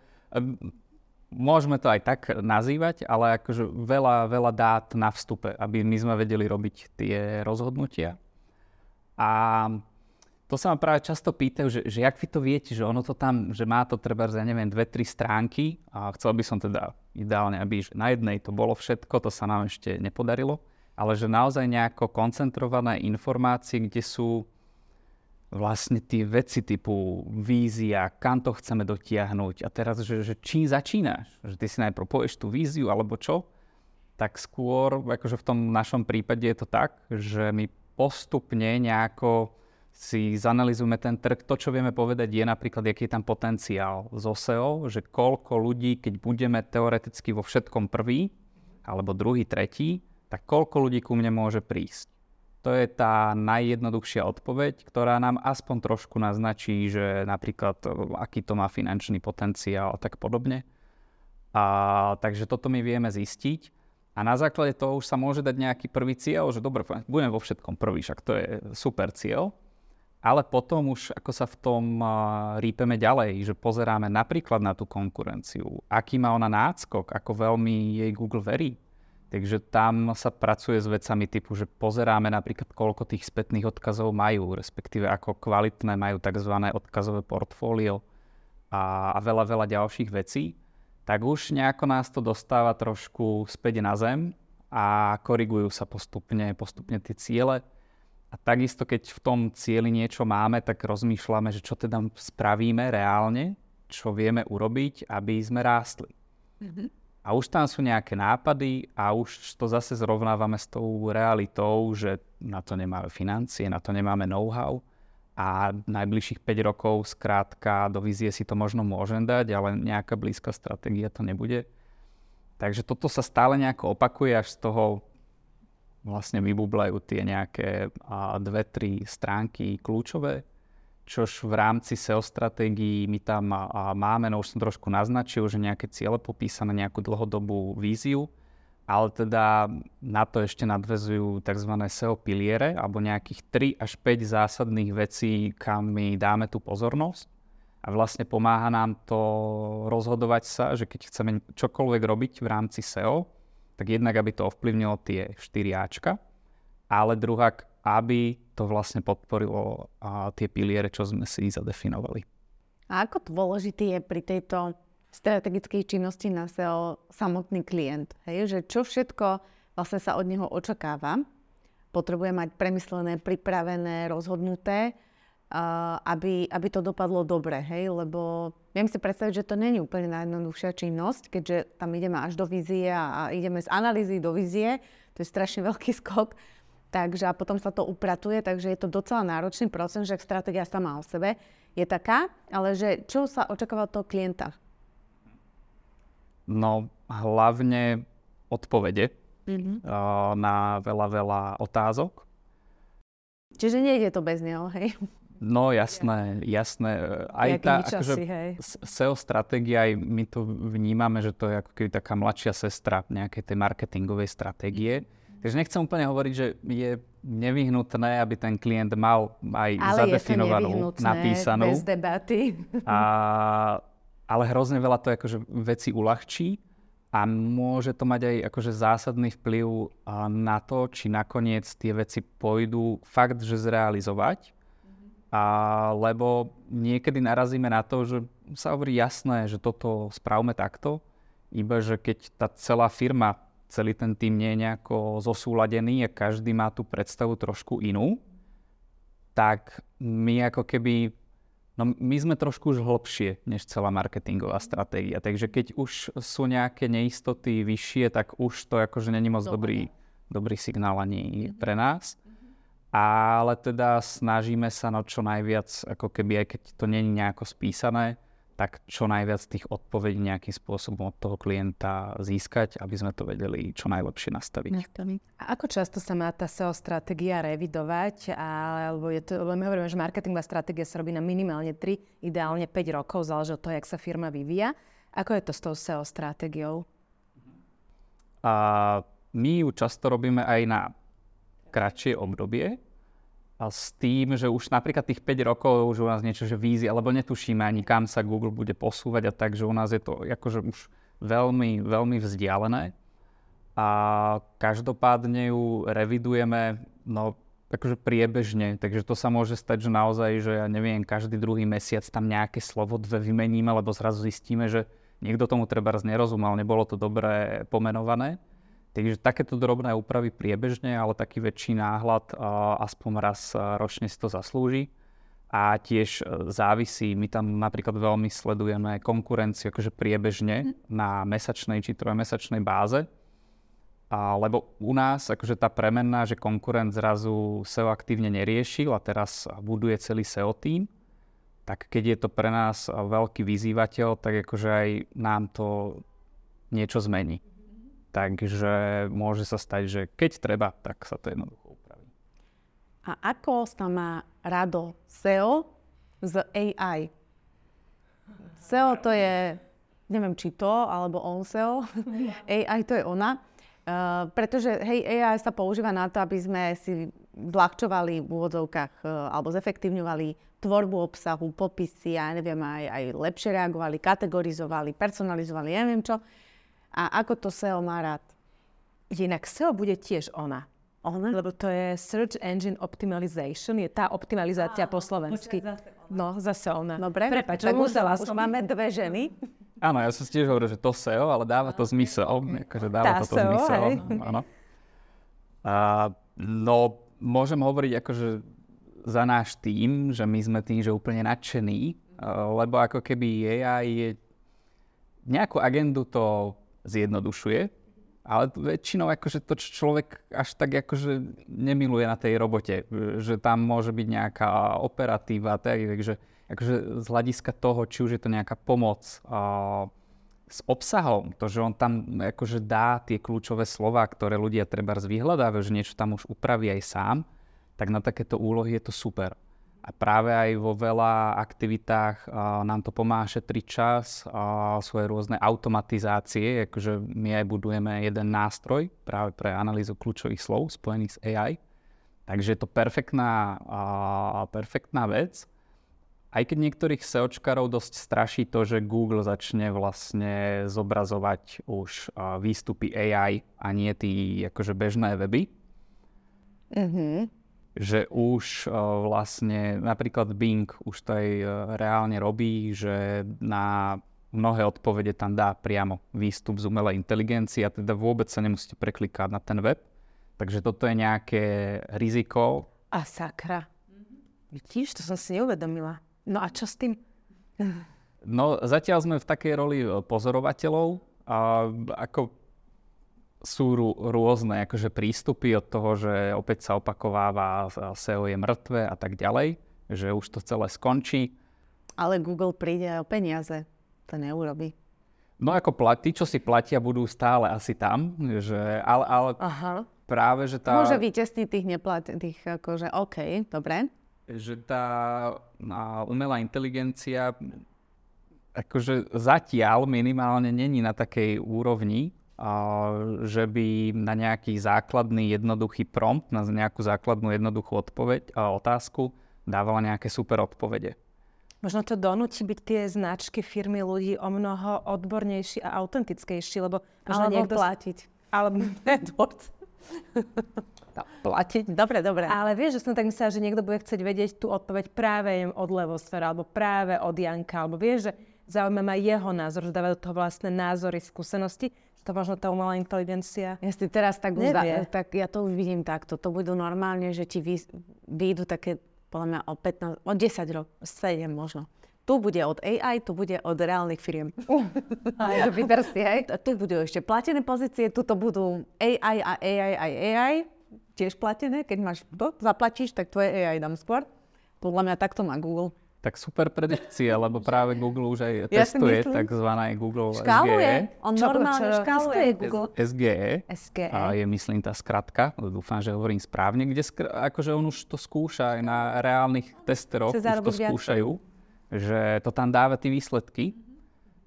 [SPEAKER 1] Môžeme to aj tak nazývať, ale akože veľa, veľa dát na vstupe, aby my sme vedeli robiť tie rozhodnutia. A to sa ma práve často pýtajú, že, že jak vy to viete, že ono to tam, že má to treba, ja neviem, dve, tri stránky a chcel by som teda ideálne, aby na jednej to bolo všetko, to sa nám ešte nepodarilo, ale že naozaj nejako koncentrované informácie, kde sú vlastne tie veci typu vízia, kam to chceme dotiahnuť a teraz, že, že čím začínaš? Že ty si najprv povieš tú víziu alebo čo? Tak skôr, akože v tom našom prípade je to tak, že my postupne nejako si zanalizujeme ten trh. To, čo vieme povedať, je napríklad, aký je tam potenciál z OSEO, že koľko ľudí, keď budeme teoreticky vo všetkom prvý, alebo druhý, tretí, tak koľko ľudí ku mne môže prísť. To je tá najjednoduchšia odpoveď, ktorá nám aspoň trošku naznačí, že napríklad e, aký to má finančný potenciál a tak podobne. A, takže toto my vieme zistiť. A na základe toho už sa môže dať nejaký prvý cieľ, že dobre, budem vo všetkom prvý, však to je super cieľ. Ale potom už ako sa v tom uh, ďalej, že pozeráme napríklad na tú konkurenciu, aký má ona náskok, ako veľmi jej Google verí, Takže tam sa pracuje s vecami typu, že pozeráme napríklad, koľko tých spätných odkazov majú, respektíve ako kvalitné majú tzv. odkazové portfólio a, a veľa, veľa ďalších vecí, tak už nejako nás to dostáva trošku späť na zem a korigujú sa postupne, postupne tie ciele. A takisto, keď v tom cieli niečo máme, tak rozmýšľame, že čo teda spravíme reálne, čo vieme urobiť, aby sme rástli. Mm-hmm. A už tam sú nejaké nápady a už to zase zrovnávame s tou realitou, že na to nemáme financie, na to nemáme know-how a najbližších 5 rokov skrátka do vízie si to možno môžem dať, ale nejaká blízka stratégia to nebude. Takže toto sa stále nejako opakuje, až z toho vlastne vybublajú tie nejaké dve, tri stránky kľúčové, čož v rámci SEO stratégií my tam máme, no už som trošku naznačil, že nejaké ciele popísané, nejakú dlhodobú víziu, ale teda na to ešte nadvezujú tzv. SEO piliere, alebo nejakých 3 až 5 zásadných vecí, kam my dáme tú pozornosť. A vlastne pomáha nám to rozhodovať sa, že keď chceme čokoľvek robiť v rámci SEO, tak jednak, aby to ovplyvnilo tie 4 Ačka, ale druhá, aby to vlastne podporilo a, tie piliere, čo sme si zadefinovali.
[SPEAKER 3] A ako dôležitý je pri tejto strategickej činnosti na SEO samotný klient? Hej? Že čo všetko vlastne sa od neho očakáva? Potrebuje mať premyslené, pripravené, rozhodnuté, aby, aby to dopadlo dobre, hej? Lebo viem si predstaviť, že to není úplne najjednoduchšia činnosť, keďže tam ideme až do vízie a ideme z analýzy do vízie, to je strašne veľký skok takže a potom sa to upratuje, takže je to docela náročný proces, že stratégia sama o sebe je taká, ale že čo sa očakáva od toho klienta?
[SPEAKER 1] No, hlavne odpovede mm-hmm. na veľa, veľa otázok.
[SPEAKER 3] Čiže nejde to bez neho, hej?
[SPEAKER 1] No jasné, jasné. Aj
[SPEAKER 3] Jaký tá akože, hej.
[SPEAKER 1] SEO stratégia, aj my to vnímame, že to je ako keby taká mladšia sestra nejakej tej marketingovej stratégie. Mm Takže nechcem úplne hovoriť, že je nevyhnutné, aby ten klient mal aj ale zadefinovanú, je to napísanú.
[SPEAKER 3] bez debaty.
[SPEAKER 1] A, ale hrozne veľa to akože veci uľahčí a môže to mať aj akože zásadný vplyv na to, či nakoniec tie veci pôjdu fakt, že zrealizovať. A, lebo niekedy narazíme na to, že sa hovorí jasné, že toto spravme takto, iba že keď tá celá firma celý ten tým nie je nejako zosúladený a každý má tú predstavu trošku inú, tak my ako keby, no my sme trošku už hlbšie než celá marketingová stratégia. Takže keď už sú nejaké neistoty vyššie, tak už to akože není moc dobrý, dobrý signál ani mm-hmm. pre nás. Ale teda snažíme sa no čo najviac, ako keby aj keď to není nejako spísané, tak čo najviac tých odpovedí nejakým spôsobom od toho klienta získať, aby sme to vedeli čo najlepšie nastaviť.
[SPEAKER 2] A ako často sa má tá SEO stratégia revidovať? Alebo je to, my hovoríme, že marketingová stratégia sa robí na minimálne 3, ideálne 5 rokov, záleží od toho, jak sa firma vyvíja. Ako je to s tou SEO stratégiou?
[SPEAKER 1] A my ju často robíme aj na kratšie obdobie, a s tým, že už napríklad tých 5 rokov už u nás niečo, že vízia, alebo netušíme ani kam sa Google bude posúvať a tak, že u nás je to akože už veľmi, veľmi vzdialené. A každopádne ju revidujeme no, akože priebežne, takže to sa môže stať, že naozaj, že ja neviem, každý druhý mesiac tam nejaké slovo dve vymeníme, lebo zrazu zistíme, že niekto tomu treba nerozumel, nebolo to dobre pomenované. Takže takéto drobné úpravy priebežne, ale taký väčší náhľad aspoň raz ročne si to zaslúži. A tiež e, závisí, my tam napríklad veľmi sledujeme konkurenciu akože priebežne mm. na mesačnej či trojmesačnej báze. A, lebo u nás akože tá premenná, že konkurent zrazu SEO aktívne neriešil a teraz buduje celý SEO tým, tak keď je to pre nás veľký vyzývateľ, tak akože aj nám to niečo zmení. Takže môže sa stať, že keď treba, tak sa to jednoducho upraví.
[SPEAKER 3] A ako sa má rado SEO z AI? SEO to je, neviem či to, alebo on SEO. AI to je ona. Uh, pretože hej, AI sa používa na to, aby sme si zľahčovali v úvodzovkách uh, alebo zefektívňovali tvorbu obsahu, popisy, ja neviem, aj, aj lepšie reagovali, kategorizovali, personalizovali, ja neviem čo a ako to SEO má rád.
[SPEAKER 2] Inak SEO bude tiež ona.
[SPEAKER 3] Ona?
[SPEAKER 2] Lebo to je Search Engine Optimization, je tá optimalizácia po slovensky. Zase no, zase ona.
[SPEAKER 3] Dobre, Prepač, tak musela som. Máme dve ženy.
[SPEAKER 1] Áno, ja som si tiež hovoril, že to SEO, ale dáva to zmysel. Akože dáva tá to SEO, zmysel. Áno. A, no, môžem hovoriť akože za náš tým, že my sme tým, že úplne nadšení, lebo ako keby AI je nejakú agendu to zjednodušuje, ale väčšinou akože to človek až tak akože nemiluje na tej robote, že tam môže byť nejaká operatíva, takže akože z hľadiska toho, či už je to nejaká pomoc uh, s obsahom, to, že on tam akože dá tie kľúčové slova, ktoré ľudia treba vyhľadávajú, že niečo tam už upraví aj sám, tak na takéto úlohy je to super. A práve aj vo veľa aktivitách uh, nám to pomáha šetriť čas, uh, svoje rôzne automatizácie, akože my aj budujeme jeden nástroj práve pre analýzu kľúčových slov spojených s AI. Takže je to perfektná, uh, perfektná vec aj keď niektorých SEOčkarov dosť straší to, že Google začne vlastne zobrazovať už výstupy AI a nie tí akože bežné weby. Mm-hmm. Že už vlastne napríklad Bing už to aj e, reálne robí, že na mnohé odpovede tam dá priamo výstup z umelej inteligencie a teda vôbec sa nemusíte preklikať na ten web. Takže toto je nejaké riziko.
[SPEAKER 2] A sakra. Vidíš, to som si neuvedomila. No a čo s tým?
[SPEAKER 1] No zatiaľ sme v takej roli e, pozorovateľov a ako sú rôzne akože prístupy od toho, že opäť sa opakováva SEO je mŕtve a tak ďalej, že už to celé skončí.
[SPEAKER 3] Ale Google príde o peniaze. To neurobi.
[SPEAKER 1] No ako plat, tí, čo si platia, budú stále asi tam, že, ale, ale Aha. práve, že tá...
[SPEAKER 3] Môže vytesniť tých neplatných, akože OK, dobre
[SPEAKER 1] že tá umelá inteligencia akože zatiaľ minimálne není na takej úrovni, že by na nejaký základný jednoduchý prompt, na nejakú základnú jednoduchú odpoveď otázku dávala nejaké super odpovede.
[SPEAKER 2] Možno to donúti byť tie značky firmy ľudí o mnoho odbornejší a autentickejší, lebo
[SPEAKER 3] možno Alebo niekto... platiť.
[SPEAKER 2] Alebo
[SPEAKER 3] platiť. Dobre, dobre.
[SPEAKER 2] Ale vieš, že som tak myslela, že niekto bude chcieť vedieť tú odpoveď práve od Levosfera, alebo práve od Janka, alebo vieš, že zaujíma ma jeho názor, že dáva do toho vlastné názory, skúsenosti, to možno tá umelá inteligencia
[SPEAKER 3] Ja si teraz tak, uzda, tak ja to už vidím takto. To budú normálne, že ti vy, vyjdú také, podľa mňa o 15, o 10 rokov, 7 možno. Tu bude od AI, tu bude od reálnych firiem. Uh,
[SPEAKER 2] aj si, hej?
[SPEAKER 3] Tu budú ešte platené pozície, tu to budú AI a AI a AI tiež platené. Keď máš to, zaplatíš, tak tvoje AI dám skôr. Podľa mňa takto má Google.
[SPEAKER 1] Tak super predikcia, lebo práve Google už aj ja testuje tzv. Google
[SPEAKER 3] škáluje.
[SPEAKER 1] SGE.
[SPEAKER 3] On čo, normálne čo, škáluje Google.
[SPEAKER 1] SGE. SGE. A je myslím tá skratka, dúfam, že hovorím správne, kde skr- akože on už to skúša aj na reálnych testeroch, už to skúšajú, že to tam dáva tie výsledky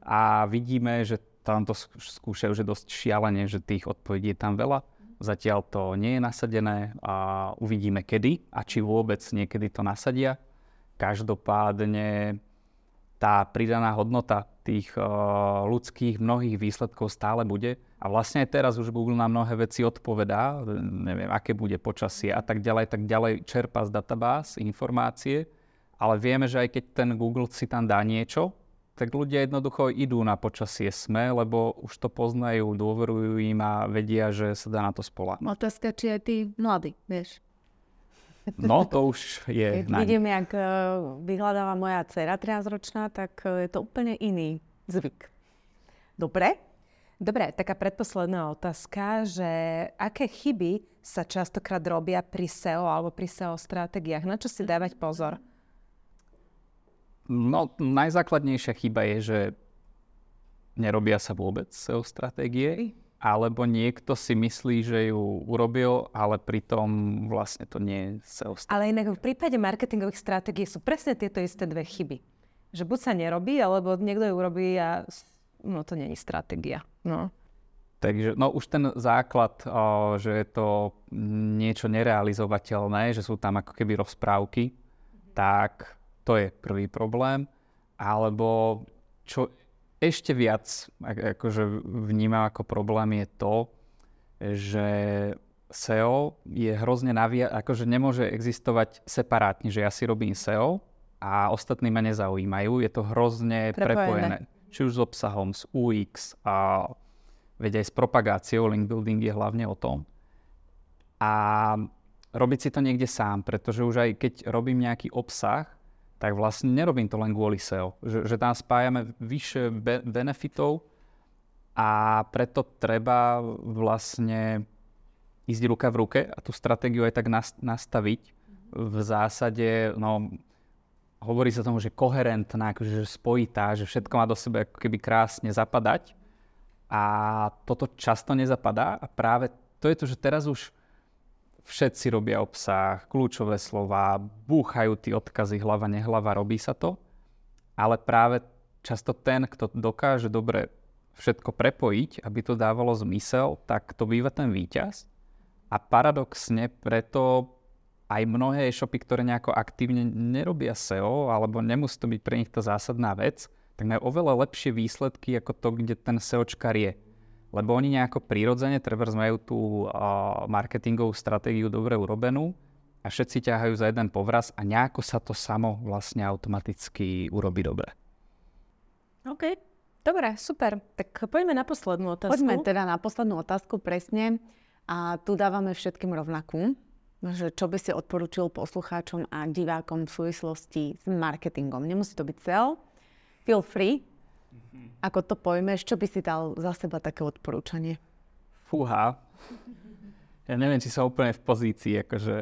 [SPEAKER 1] a vidíme, že tam to skúšajú, že dosť šialene, že tých odpovedí je tam veľa Zatiaľ to nie je nasadené a uvidíme kedy a či vôbec niekedy to nasadia. Každopádne tá pridaná hodnota tých uh, ľudských mnohých výsledkov stále bude. A vlastne aj teraz už Google na mnohé veci odpovedá, neviem, aké bude počasie a tak ďalej, tak ďalej čerpa z databáz informácie, ale vieme, že aj keď ten Google si tam dá niečo, tak ľudia jednoducho idú na počasie sme, lebo už to poznajú, dôverujú im a vedia, že sa dá na to spolahnuť.
[SPEAKER 3] Otázka, či aj tí mladí, vieš.
[SPEAKER 1] No, to už je
[SPEAKER 3] Keď vidím, jak eh, vyhľadáva moja dcera 13-ročná, tak eh, je to úplne iný zvyk. Dobre?
[SPEAKER 2] Dobre, taká predposledná otázka, že aké chyby sa častokrát robia pri SEO alebo pri SEO stratégiách? Na čo si dávať pozor?
[SPEAKER 1] No, najzákladnejšia chyba je, že nerobia sa vôbec SEO stratégie, alebo niekto si myslí, že ju urobil, ale pritom vlastne to nie SEO stratégia.
[SPEAKER 2] Ale inak v prípade marketingových stratégií sú presne tieto isté dve chyby. Že buď sa nerobí, alebo niekto ju urobí a no to není stratégia. No.
[SPEAKER 1] Takže no už ten základ, o, že je to niečo nerealizovateľné, že sú tam ako keby rozprávky, tak to je prvý problém. Alebo čo ešte viac akože vnímam ako problém je to, že SEO je hrozne navia- akože nemôže existovať separátne, že ja si robím SEO a ostatní ma nezaujímajú. Je to hrozne prepojené. prepojené. Či už s obsahom, s UX a veď aj s propagáciou. Link building je hlavne o tom. A robiť si to niekde sám, pretože už aj keď robím nejaký obsah, tak vlastne nerobím to len kvôli SEO. Že, že tam spájame vyššie be- benefitov a preto treba vlastne ísť ruka v ruke a tú stratégiu aj tak nastaviť. V zásade, no, hovorí sa tomu, že koherentná, akože spojitá, že všetko má do sebe ako keby krásne zapadať. A toto často nezapadá a práve to je to, že teraz už všetci robia obsah, kľúčové slova, búchajú tí odkazy hlava, nehlava, robí sa to. Ale práve často ten, kto dokáže dobre všetko prepojiť, aby to dávalo zmysel, tak to býva ten víťaz. A paradoxne preto aj mnohé e-shopy, ktoré nejako aktívne nerobia SEO, alebo nemusí to byť pre nich tá zásadná vec, tak majú oveľa lepšie výsledky ako to, kde ten SEOčkar je. Lebo oni nejako prirodzene, trebárs majú tú uh, marketingovú stratégiu dobre urobenú a všetci ťahajú za jeden povraz a nejako sa to samo vlastne automaticky urobí dobre.
[SPEAKER 2] OK, dobre, super. Tak poďme na poslednú otázku.
[SPEAKER 3] Poďme teda na poslednú otázku, presne. A tu dávame všetkým rovnakú že čo by si odporúčil poslucháčom a divákom v súvislosti s marketingom. Nemusí to byť cel. Feel free. Mm-hmm. Ako to pojmeš, čo by si dal za seba také odporúčanie?
[SPEAKER 1] Fúha. Ja neviem, či som úplne v pozícii, akože,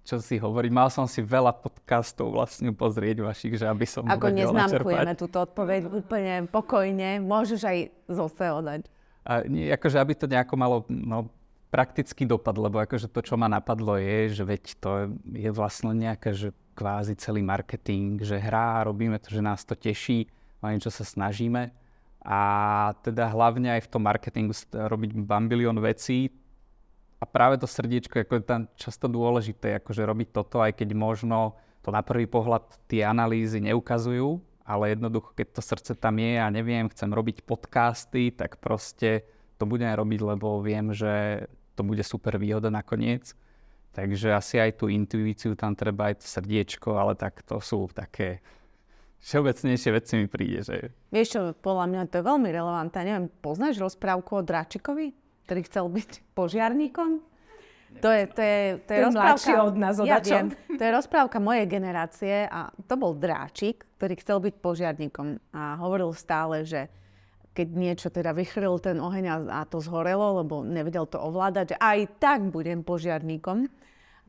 [SPEAKER 1] čo si hovorí. Mal som si veľa podcastov vlastne pozrieť vašich, že aby som
[SPEAKER 3] Ako neznámkujeme túto odpoveď úplne pokojne. Môžeš aj zo SEO dať.
[SPEAKER 1] A nie, akože aby to nejako malo no, praktický dopad, lebo akože to, čo ma napadlo je, že veď to je vlastne nejaké, že kvázi celý marketing, že hrá, robíme to, že nás to teší, o niečo sa snažíme. A teda hlavne aj v tom marketingu robiť bambilión vecí a práve to srdiečko ako je tam často dôležité, akože robiť toto, aj keď možno to na prvý pohľad tie analýzy neukazujú, ale jednoducho, keď to srdce tam je a neviem, chcem robiť podcasty, tak proste to budem robiť, lebo viem, že to bude super výhoda nakoniec. Takže asi aj tú intuíciu tam treba, aj to srdiečko, ale tak to sú také všeobecnejšie veci mi príde, že...
[SPEAKER 3] Vieš čo, podľa mňa to je veľmi relevantné. Neviem, poznáš rozprávku o Dráčikovi, ktorý chcel byť požiarníkom? To je, to je, to je, rozprávka...
[SPEAKER 2] od nás, ja viem,
[SPEAKER 3] to je rozprávka mojej generácie a to bol Dráčik, ktorý chcel byť požiarníkom a hovoril stále, že keď niečo teda vychril ten oheň a, a to zhorelo, lebo nevedel to ovládať, že aj tak budem požiarníkom.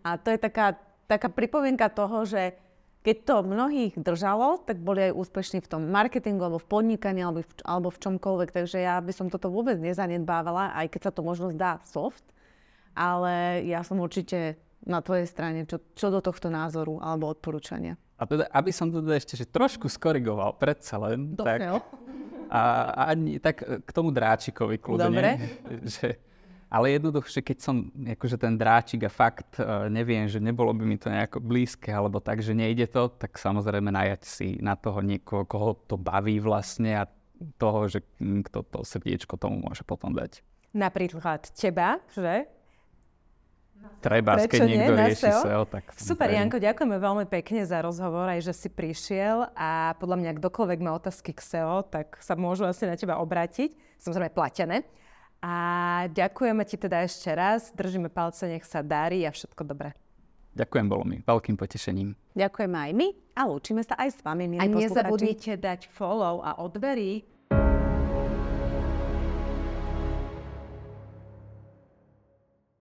[SPEAKER 3] A to je taká, taká pripomienka toho, že keď to mnohých držalo, tak boli aj úspešní v tom marketingu, alebo v podnikaní, alebo v, alebo v čomkoľvek. Takže ja by som toto vôbec nezanedbávala, aj keď sa to možno zdá soft. Ale ja som určite na tvojej strane, čo, čo do tohto názoru alebo odporúčania.
[SPEAKER 1] A teda, aby som to teda ešte že trošku skorigoval, predsa len,
[SPEAKER 3] do
[SPEAKER 1] tak, a, a ani, tak k tomu dráčikovi kľudne.
[SPEAKER 3] Dobre.
[SPEAKER 1] Že, ale jednoducho, keď som akože ten dráčik a fakt uh, neviem, že nebolo by mi to nejako blízke, alebo tak, že nejde to, tak samozrejme najať si na toho niekoho, koho to baví vlastne a toho, že kto to srdiečko tomu môže potom dať.
[SPEAKER 2] Napríklad teba, že?
[SPEAKER 1] Treba, keď niekto rieši SEO. SEO, tak...
[SPEAKER 2] Super, Janko, ďakujeme veľmi pekne za rozhovor, aj že si prišiel a podľa mňa, kdokoľvek má otázky k SEO, tak sa môžu asi na teba obrátiť, samozrejme platené. A ďakujeme ti teda ešte raz, držíme palce, nech sa darí a všetko dobré.
[SPEAKER 1] Ďakujem, bolo mi veľkým potešením.
[SPEAKER 3] Ďakujeme aj my a lúčime sa aj s vami, milí
[SPEAKER 2] A nezabudnite dať follow a odbery